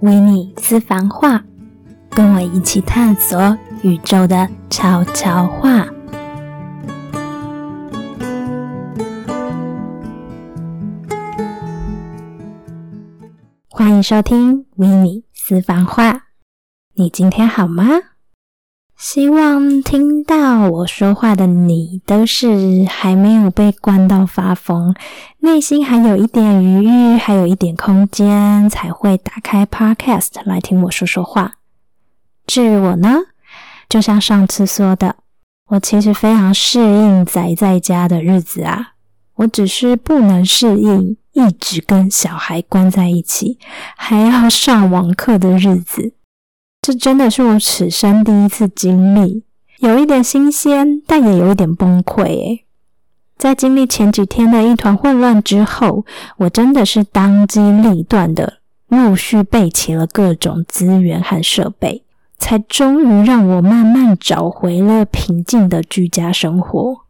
维尼私房话，跟我一起探索宇宙的悄悄话。欢迎收听维尼私房话。你今天好吗？希望听到我说话的你，都是还没有被关到发疯，内心还有一点余裕，还有一点空间，才会打开 Podcast 来听我说说话。至于我呢，就像上次说的，我其实非常适应宅在家的日子啊，我只是不能适应一直跟小孩关在一起，还要上网课的日子。这真的是我此生第一次经历，有一点新鲜，但也有一点崩溃。在经历前几天的一团混乱之后，我真的是当机立断的，陆续备齐了各种资源和设备，才终于让我慢慢找回了平静的居家生活。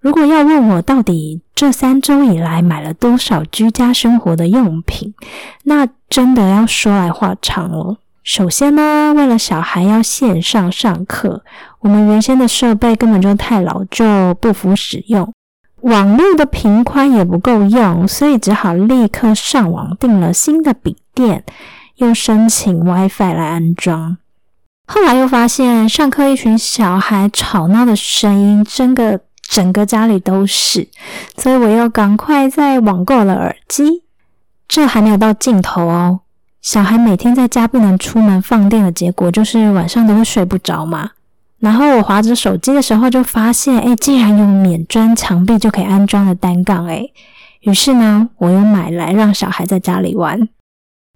如果要问我到底这三周以来买了多少居家生活的用品，那真的要说来话长了。首先呢，为了小孩要线上上课，我们原先的设备根本就太老旧，不符使用，网络的频宽也不够用，所以只好立刻上网订了新的笔电，又申请 WiFi 来安装。后来又发现上课一群小孩吵闹的声音，真的整个家里都是，所以我又赶快在网购了耳机。这还没有到尽头哦。小孩每天在家不能出门放电的结果，就是晚上都会睡不着嘛。然后我划着手机的时候，就发现，哎，竟然有免砖墙壁就可以安装的单杠，哎。于是呢，我又买来让小孩在家里玩。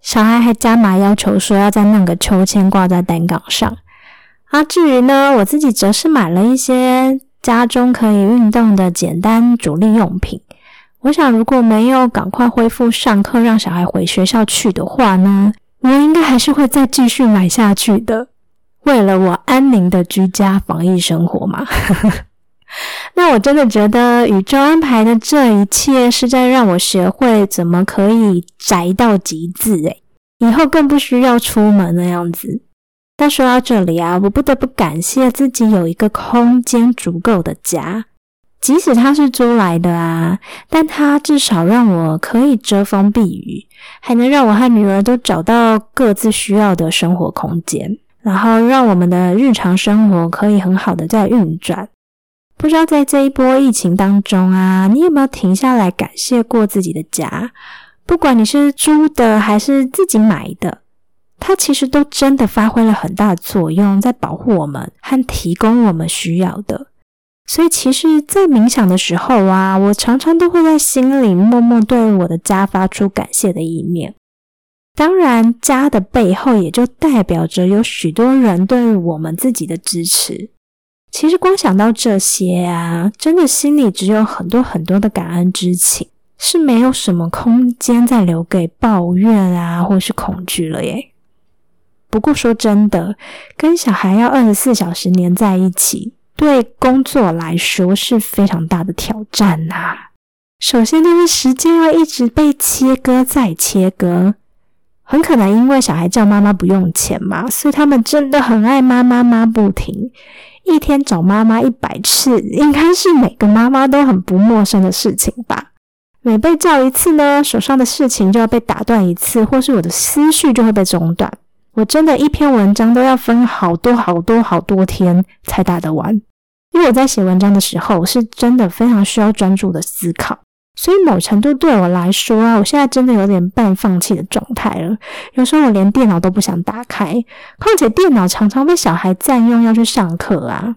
小孩还加码要求说，要再弄个秋千挂在单杠上。啊，至于呢，我自己则是买了一些家中可以运动的简单主力用品。我想，如果没有赶快恢复上课，让小孩回学校去的话呢，我应该还是会再继续买下去的。为了我安宁的居家防疫生活嘛。那我真的觉得宇宙安排的这一切是在让我学会怎么可以宅到极致，诶以后更不需要出门那样子。但说到这里啊，我不得不感谢自己有一个空间足够的家。即使它是租来的啊，但它至少让我可以遮风避雨，还能让我和女儿都找到各自需要的生活空间，然后让我们的日常生活可以很好的在运转。不知道在这一波疫情当中啊，你有没有停下来感谢过自己的家？不管你是租的还是自己买的，它其实都真的发挥了很大作用，在保护我们和提供我们需要的。所以，其实，在冥想的时候啊，我常常都会在心里默默对我的家发出感谢的意念。当然，家的背后也就代表着有许多人对我们自己的支持。其实，光想到这些啊，真的心里只有很多很多的感恩之情，是没有什么空间再留给抱怨啊，或是恐惧了耶。不过，说真的，跟小孩要二十四小时黏在一起。对工作来说是非常大的挑战呐。首先就是时间要一直被切割再切割，很可能因为小孩叫妈妈不用钱嘛，所以他们真的很爱妈妈妈不停，一天找妈妈一百次，应该是每个妈妈都很不陌生的事情吧。每被叫一次呢，手上的事情就要被打断一次，或是我的思绪就会被中断。我真的一篇文章都要分好多好多好多天才打得完，因为我在写文章的时候是真的非常需要专注的思考，所以某程度对我来说啊，我现在真的有点半放弃的状态了。有时候我连电脑都不想打开，况且电脑常常被小孩占用要去上课啊。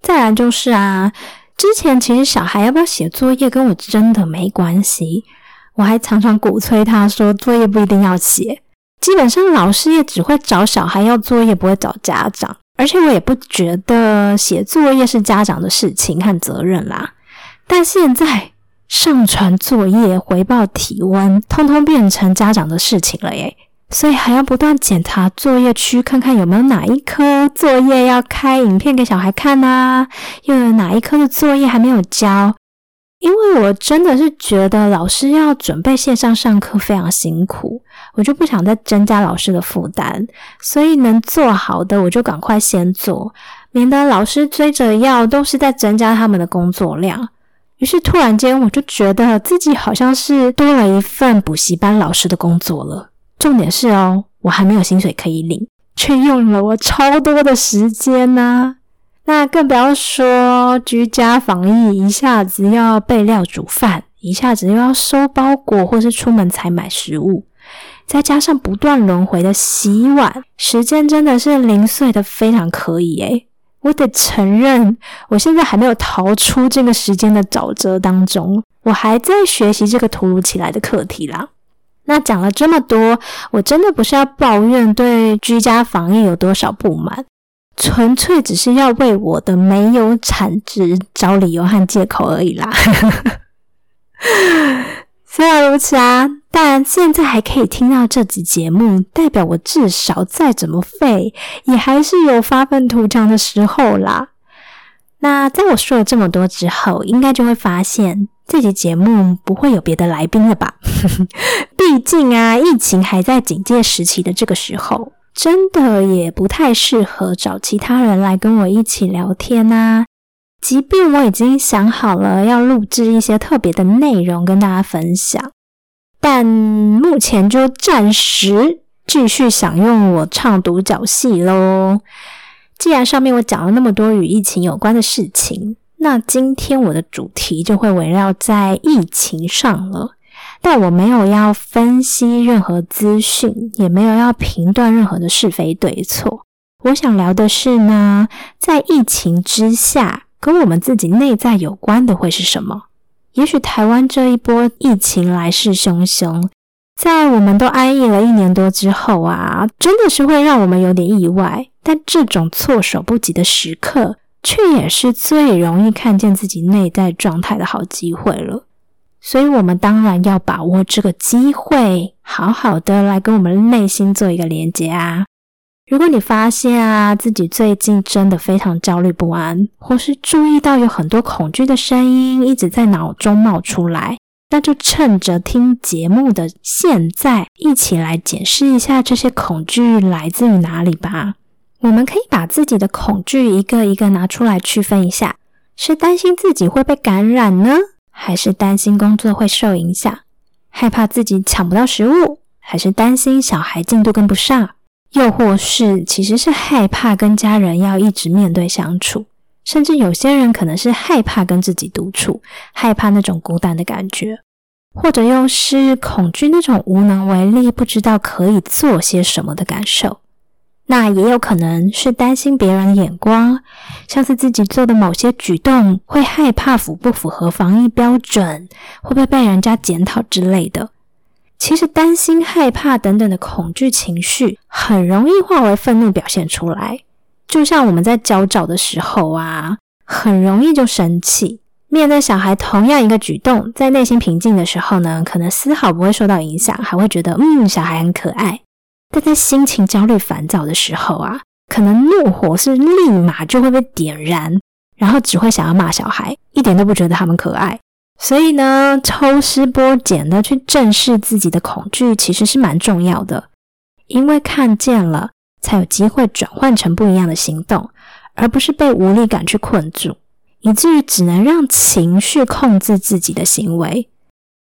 再来就是啊，之前其实小孩要不要写作业跟我真的没关系，我还常常鼓吹他说作业不一定要写。基本上老师也只会找小孩要作业，不会找家长。而且我也不觉得写作业是家长的事情和责任啦。但现在上传作业、回报体温，通通变成家长的事情了耶。所以还要不断检查作业区，看看有没有哪一科作业要开影片给小孩看啊，又有哪一科的作业还没有交。因为我真的是觉得老师要准备线上上课非常辛苦，我就不想再增加老师的负担，所以能做好的我就赶快先做，免得老师追着要都是在增加他们的工作量。于是突然间我就觉得自己好像是多了一份补习班老师的工作了。重点是哦，我还没有薪水可以领，却用了我超多的时间呢。那更不要说居家防疫，一下子要备料煮饭，一下子又要收包裹，或是出门采买食物，再加上不断轮回的洗碗，时间真的是零碎的非常可以诶。我得承认，我现在还没有逃出这个时间的沼泽当中，我还在学习这个突如其来的课题啦。那讲了这么多，我真的不是要抱怨对居家防疫有多少不满。纯粹只是要为我的没有产值找理由和借口而已啦。虽然如此啊，但现在还可以听到这集节目，代表我至少再怎么废，也还是有发愤图强的时候啦。那在我说了这么多之后，应该就会发现这集节目不会有别的来宾了吧？毕竟啊，疫情还在警戒时期的这个时候。真的也不太适合找其他人来跟我一起聊天呐。即便我已经想好了要录制一些特别的内容跟大家分享，但目前就暂时继续享用我唱独角戏喽。既然上面我讲了那么多与疫情有关的事情，那今天我的主题就会围绕在疫情上了。但我没有要分析任何资讯，也没有要评断任何的是非对错。我想聊的是呢，在疫情之下，跟我们自己内在有关的会是什么？也许台湾这一波疫情来势汹汹，在我们都安逸了一年多之后啊，真的是会让我们有点意外。但这种措手不及的时刻，却也是最容易看见自己内在状态的好机会了。所以，我们当然要把握这个机会，好好的来跟我们内心做一个连接啊！如果你发现啊自己最近真的非常焦虑不安，或是注意到有很多恐惧的声音一直在脑中冒出来，那就趁着听节目的现在，一起来检视一下这些恐惧来自于哪里吧。我们可以把自己的恐惧一个一个拿出来区分一下：是担心自己会被感染呢？还是担心工作会受影响，害怕自己抢不到食物，还是担心小孩进度跟不上，又或是其实是害怕跟家人要一直面对相处，甚至有些人可能是害怕跟自己独处，害怕那种孤单的感觉，或者又是恐惧那种无能为力，不知道可以做些什么的感受。那也有可能是担心别人的眼光，像是自己做的某些举动会害怕符不符合防疫标准，会不会被人家检讨之类的。其实担心、害怕等等的恐惧情绪，很容易化为愤怒表现出来。就像我们在焦躁的时候啊，很容易就生气。面对小孩同样一个举动，在内心平静的时候呢，可能丝毫不会受到影响，还会觉得嗯，小孩很可爱。但在心情焦虑、烦躁的时候啊，可能怒火是立马就会被点燃，然后只会想要骂小孩，一点都不觉得他们可爱。所以呢，抽丝剥茧的去正视自己的恐惧，其实是蛮重要的，因为看见了，才有机会转换成不一样的行动，而不是被无力感去困住，以至于只能让情绪控制自己的行为。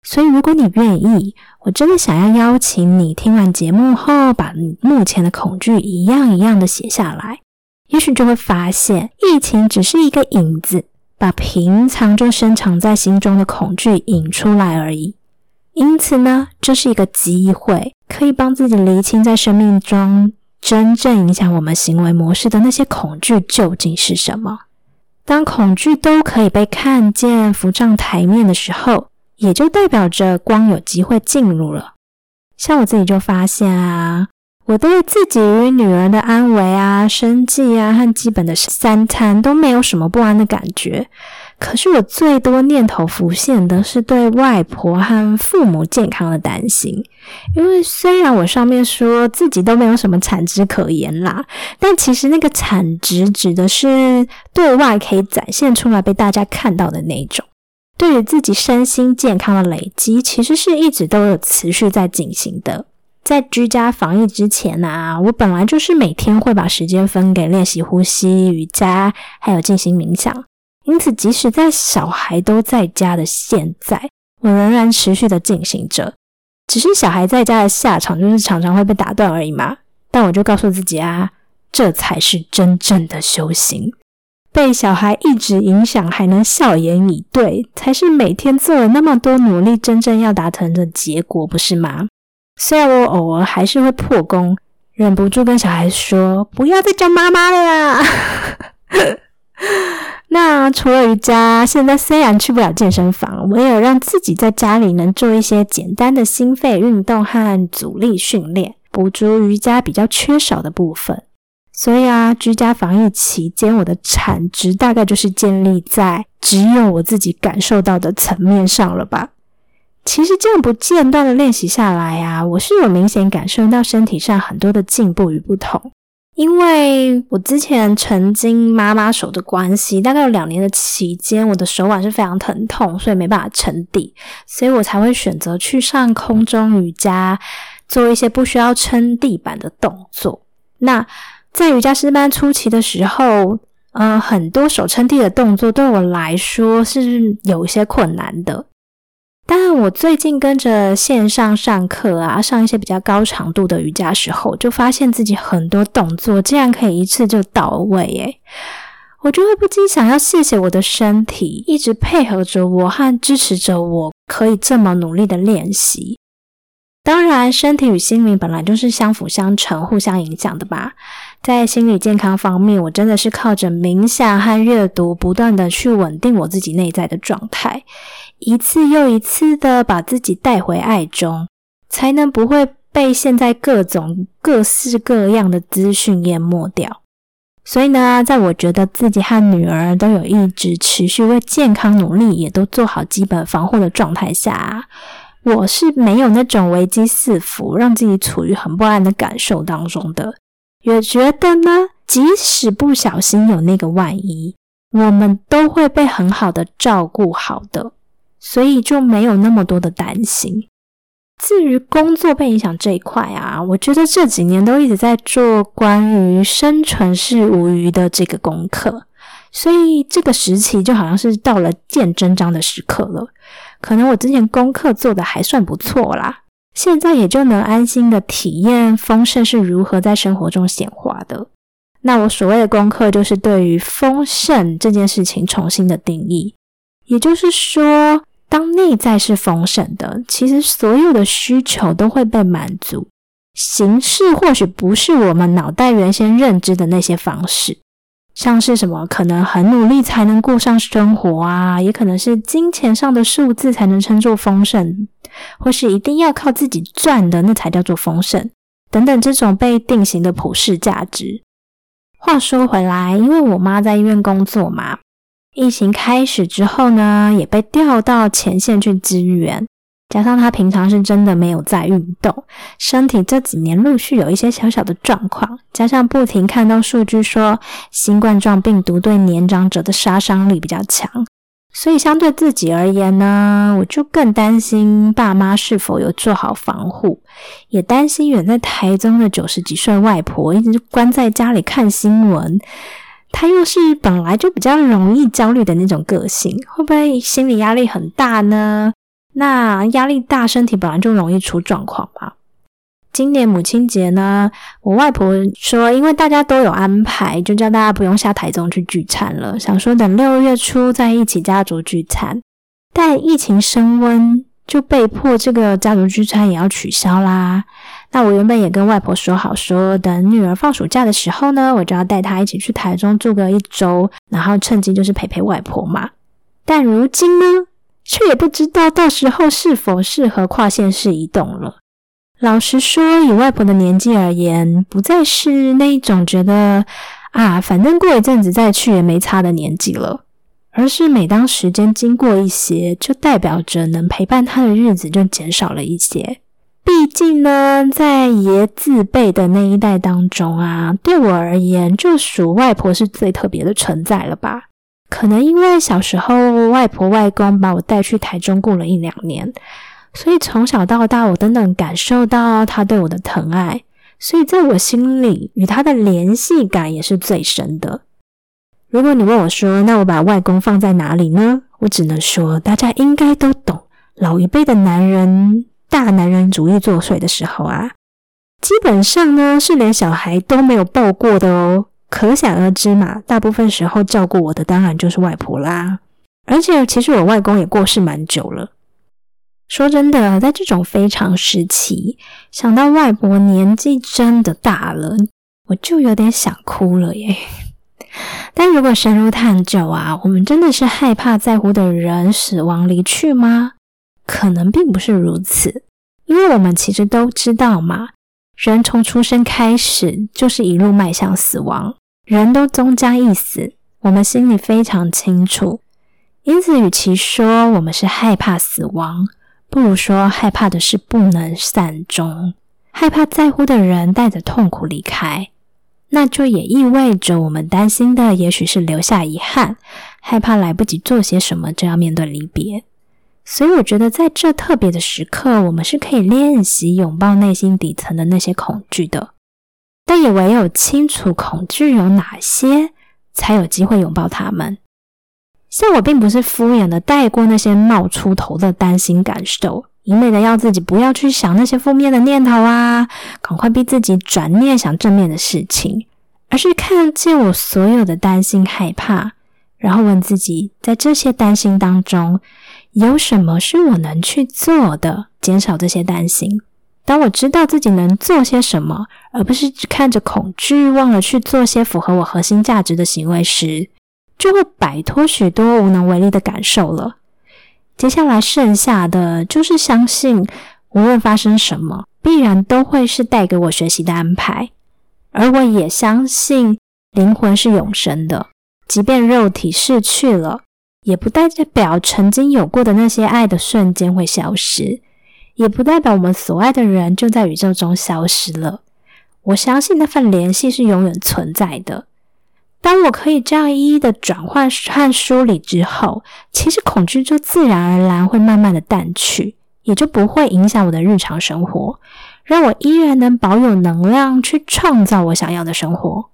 所以，如果你愿意，我真的想要邀请你，听完节目后，把你目前的恐惧一样一样的写下来，也许就会发现，疫情只是一个影子，把平常就深藏在心中的恐惧引出来而已。因此呢，这是一个机会，可以帮自己厘清在生命中真正影响我们行为模式的那些恐惧究竟是什么。当恐惧都可以被看见、浮上台面的时候。也就代表着光有机会进入了。像我自己就发现啊，我对自己与女儿的安危啊、生计啊和基本的三餐都没有什么不安的感觉。可是我最多念头浮现的是对外婆和父母健康的担心。因为虽然我上面说自己都没有什么产值可言啦，但其实那个产值指的是对外可以展现出来被大家看到的那种。对于自己身心健康的累积，其实是一直都有持续在进行的。在居家防疫之前啊，我本来就是每天会把时间分给练习呼吸、瑜伽，还有进行冥想。因此，即使在小孩都在家的现在，我仍然持续的进行着。只是小孩在家的下场就是常常会被打断而已嘛。但我就告诉自己啊，这才是真正的修行。被小孩一直影响，还能笑颜以对，才是每天做了那么多努力，真正要达成的结果，不是吗？虽然我偶尔还是会破功，忍不住跟小孩说：“不要再叫妈妈了啦。”那除了瑜伽，现在虽然去不了健身房，我也有让自己在家里能做一些简单的心肺运动和阻力训练，补足瑜伽比较缺少的部分。所以啊，居家防疫期间，我的产值大概就是建立在只有我自己感受到的层面上了吧。其实这样不间断的练习下来啊，我是有明显感受到身体上很多的进步与不同。因为我之前曾经妈妈手的关系，大概有两年的期间，我的手腕是非常疼痛，所以没办法撑地，所以我才会选择去上空中瑜伽，做一些不需要撑地板的动作。那在瑜伽师班初期的时候，呃，很多手撑地的动作对我来说是有一些困难的。但我最近跟着线上上课啊，上一些比较高强度的瑜伽时候，就发现自己很多动作竟然可以一次就到位，我就会不禁想要谢谢我的身体，一直配合着我和支持着我，可以这么努力的练习。当然，身体与心灵本来就是相辅相成、互相影响的吧。在心理健康方面，我真的是靠着冥想和阅读，不断的去稳定我自己内在的状态，一次又一次的把自己带回爱中，才能不会被现在各种各式各样的资讯淹没掉。所以呢，在我觉得自己和女儿都有一直持续为健康努力，也都做好基本防护的状态下。我是没有那种危机四伏，让自己处于很不安的感受当中的。也觉得呢，即使不小心有那个万一，我们都会被很好的照顾好的，所以就没有那么多的担心。至于工作被影响这一块啊，我觉得这几年都一直在做关于生存是无余的这个功课，所以这个时期就好像是到了见真章的时刻了。可能我之前功课做的还算不错啦，现在也就能安心的体验丰盛是如何在生活中显化的。那我所谓的功课，就是对于丰盛这件事情重新的定义。也就是说，当内在是丰盛的，其实所有的需求都会被满足。形式或许不是我们脑袋原先认知的那些方式。像是什么可能很努力才能过上生活啊，也可能是金钱上的数字才能称作丰盛，或是一定要靠自己赚的那才叫做丰盛，等等这种被定型的普世价值。话说回来，因为我妈在医院工作嘛，疫情开始之后呢，也被调到前线去支援。加上他平常是真的没有在运动，身体这几年陆续有一些小小的状况，加上不停看到数据说新冠状病毒对年长者的杀伤力比较强，所以相对自己而言呢，我就更担心爸妈是否有做好防护，也担心远在台中的九十几岁外婆一直关在家里看新闻，她又是本来就比较容易焦虑的那种个性，会不会心理压力很大呢？那压力大，身体本来就容易出状况嘛。今年母亲节呢，我外婆说，因为大家都有安排，就叫大家不用下台中去聚餐了，想说等六月初再一起家族聚餐。但疫情升温，就被迫这个家族聚餐也要取消啦。那我原本也跟外婆说好，说等女儿放暑假的时候呢，我就要带她一起去台中住个一周，然后趁机就是陪陪外婆嘛。但如今呢？却也不知道到时候是否适合跨县市移动了。老实说，以外婆的年纪而言，不再是那一种觉得啊，反正过一阵子再去也没差的年纪了，而是每当时间经过一些，就代表着能陪伴她的日子就减少了一些。毕竟呢，在爷自辈的那一代当中啊，对我而言，就属外婆是最特别的存在了吧。可能因为小时候外婆外公把我带去台中过了一两年，所以从小到大我都能感受到他对我的疼爱，所以在我心里与他的联系感也是最深的。如果你问我说，那我把外公放在哪里呢？我只能说，大家应该都懂，老一辈的男人大男人主义作祟的时候啊，基本上呢是连小孩都没有抱过的哦。可想而知嘛，大部分时候照顾我的当然就是外婆啦。而且其实我外公也过世蛮久了。说真的，在这种非常时期，想到外婆年纪真的大了，我就有点想哭了耶。但如果深入探究啊，我们真的是害怕在乎的人死亡离去吗？可能并不是如此，因为我们其实都知道嘛。人从出生开始就是一路迈向死亡，人都终将一死，我们心里非常清楚。因此，与其说我们是害怕死亡，不如说害怕的是不能善终，害怕在乎的人带着痛苦离开。那就也意味着我们担心的，也许是留下遗憾，害怕来不及做些什么就要面对离别。所以我觉得，在这特别的时刻，我们是可以练习拥抱内心底层的那些恐惧的。但也唯有清楚恐惧有哪些，才有机会拥抱他们。像我，并不是敷衍的带过那些冒出头的担心感受，一味的要自己不要去想那些负面的念头啊，赶快逼自己转念想正面的事情，而是看见我所有的担心害怕，然后问自己，在这些担心当中。有什么是我能去做的，减少这些担心？当我知道自己能做些什么，而不是只看着恐惧，忘了去做些符合我核心价值的行为时，就会摆脱许多无能为力的感受了。接下来剩下的就是相信，无论发生什么，必然都会是带给我学习的安排。而我也相信，灵魂是永生的，即便肉体逝去了。也不代表曾经有过的那些爱的瞬间会消失，也不代表我们所爱的人就在宇宙中消失了。我相信那份联系是永远存在的。当我可以这样一一的转换和梳理之后，其实恐惧就自然而然会慢慢的淡去，也就不会影响我的日常生活，让我依然能保有能量去创造我想要的生活。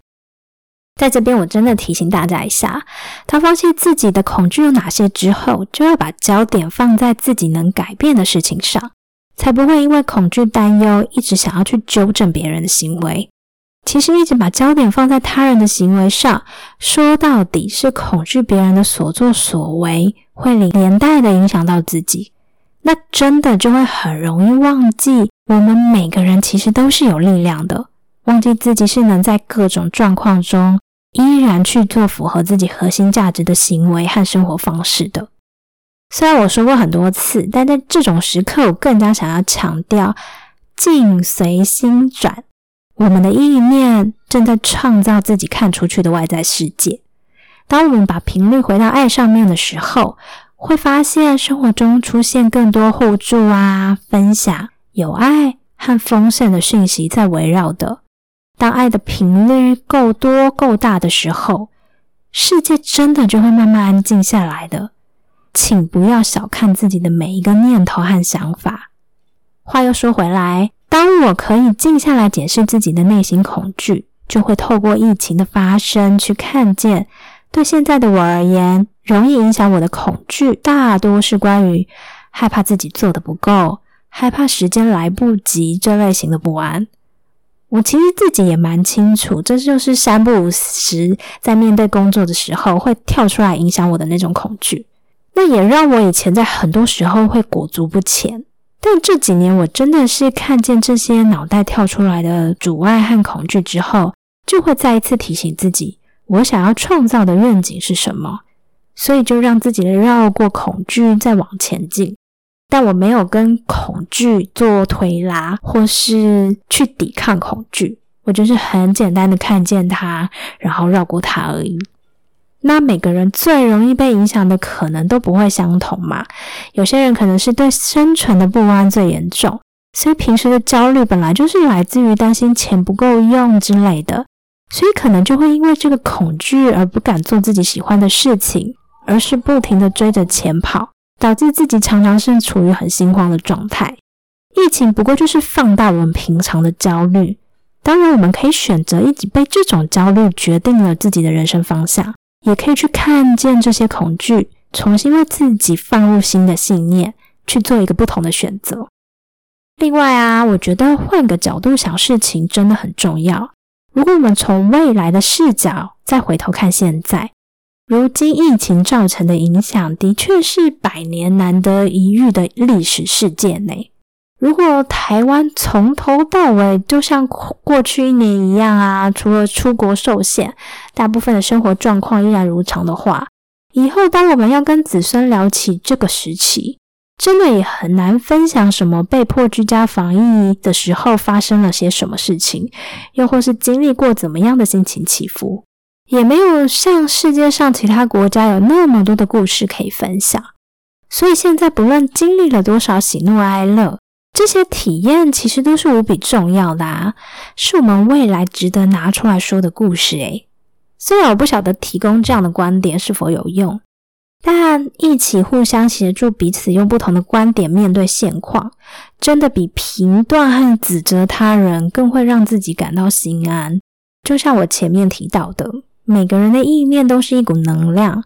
在这边，我真的提醒大家一下：当放弃自己的恐惧有哪些之后，就要把焦点放在自己能改变的事情上，才不会因为恐惧担忧，一直想要去纠正别人的行为。其实，一直把焦点放在他人的行为上，说到底是恐惧别人的所作所为会连带的影响到自己，那真的就会很容易忘记，我们每个人其实都是有力量的。忘记自己是能在各种状况中依然去做符合自己核心价值的行为和生活方式的。虽然我说过很多次，但在这种时刻，我更加想要强调：境随心转。我们的意念正在创造自己看出去的外在世界。当我们把频率回到爱上面的时候，会发现生活中出现更多互助啊、分享、有爱和丰盛的讯息在围绕的。当爱的频率够多、够大的时候，世界真的就会慢慢安静下来的。请不要小看自己的每一个念头和想法。话又说回来，当我可以静下来检视自己的内心恐惧，就会透过疫情的发生去看见，对现在的我而言，容易影响我的恐惧，大多是关于害怕自己做的不够，害怕时间来不及这类型的不安。我其实自己也蛮清楚，这就是三不五时在面对工作的时候会跳出来影响我的那种恐惧。那也让我以前在很多时候会裹足不前。但这几年我真的是看见这些脑袋跳出来的阻碍和恐惧之后，就会再一次提醒自己，我想要创造的愿景是什么。所以就让自己绕过恐惧，再往前进。但我没有跟恐惧做推拉，或是去抵抗恐惧，我就是很简单的看见它，然后绕过它而已。那每个人最容易被影响的可能都不会相同嘛？有些人可能是对生存的不安最严重，所以平时的焦虑本来就是来自于担心钱不够用之类的。所以可能就会因为这个恐惧而不敢做自己喜欢的事情，而是不停的追着钱跑，导致自己常常是处于很心慌的状态。疫情不过就是放大我们平常的焦虑，当然我们可以选择一直被这种焦虑决定了自己的人生方向，也可以去看见这些恐惧，重新为自己放入新的信念，去做一个不同的选择。另外啊，我觉得换个角度想事情真的很重要。如果我们从未来的视角再回头看现在，如今疫情造成的影响的确是百年难得一遇的历史事件呢。如果台湾从头到尾就像过去一年一样啊，除了出国受限，大部分的生活状况依然如常的话，以后当我们要跟子孙聊起这个时期，真的也很难分享什么被迫居家防疫的时候发生了些什么事情，又或是经历过怎么样的心情起伏，也没有像世界上其他国家有那么多的故事可以分享。所以现在不论经历了多少喜怒哀乐。这些体验其实都是无比重要的啊，是我们未来值得拿出来说的故事。诶，虽然我不晓得提供这样的观点是否有用，但一起互相协助彼此，用不同的观点面对现况，真的比评断和指责他人更会让自己感到心安。就像我前面提到的，每个人的意念都是一股能量，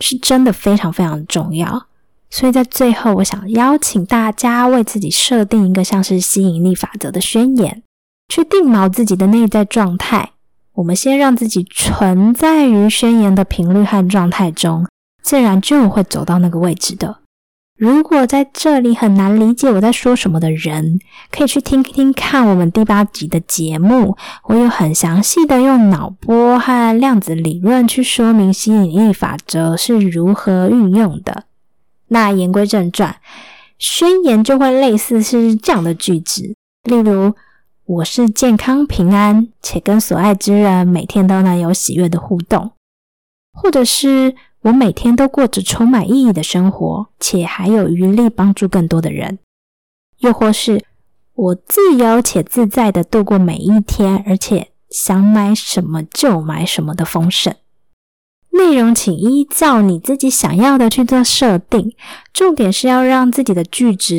是真的非常非常重要。所以在最后，我想邀请大家为自己设定一个像是吸引力法则的宣言，去定锚自己的内在状态。我们先让自己存在于宣言的频率和状态中，自然就会走到那个位置的。如果在这里很难理解我在说什么的人，可以去听听看我们第八集的节目，我有很详细的用脑波和量子理论去说明吸引力法则是如何运用的。那言归正传，宣言就会类似是这样的句子，例如：“我是健康平安，且跟所爱之人每天都能有喜悦的互动。”或者是我每天都过着充满意义的生活，且还有余力帮助更多的人。又或是我自由且自在的度过每一天，而且想买什么就买什么的丰盛。内容请依照你自己想要的去做设定，重点是要让自己的句子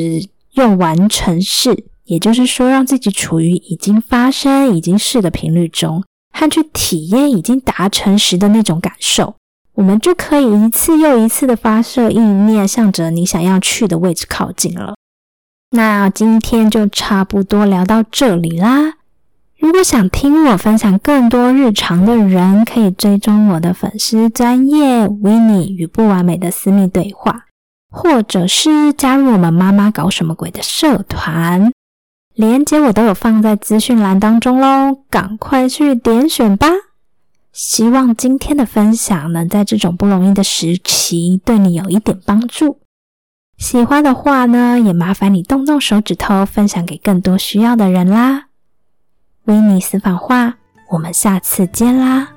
用完成式，也就是说，让自己处于已经发生、已经是的频率中，和去体验已经达成时的那种感受，我们就可以一次又一次的发射意念，向着你想要去的位置靠近了。那今天就差不多聊到这里啦。如果想听我分享更多日常的人，可以追踪我的粉丝专业 w i n n e 与不完美的私密对话，或者是加入我们妈妈搞什么鬼的社团，连接我都有放在资讯栏当中喽，赶快去点选吧！希望今天的分享能在这种不容易的时期对你有一点帮助。喜欢的话呢，也麻烦你动动手指头，分享给更多需要的人啦。维尼私房话，我们下次见啦。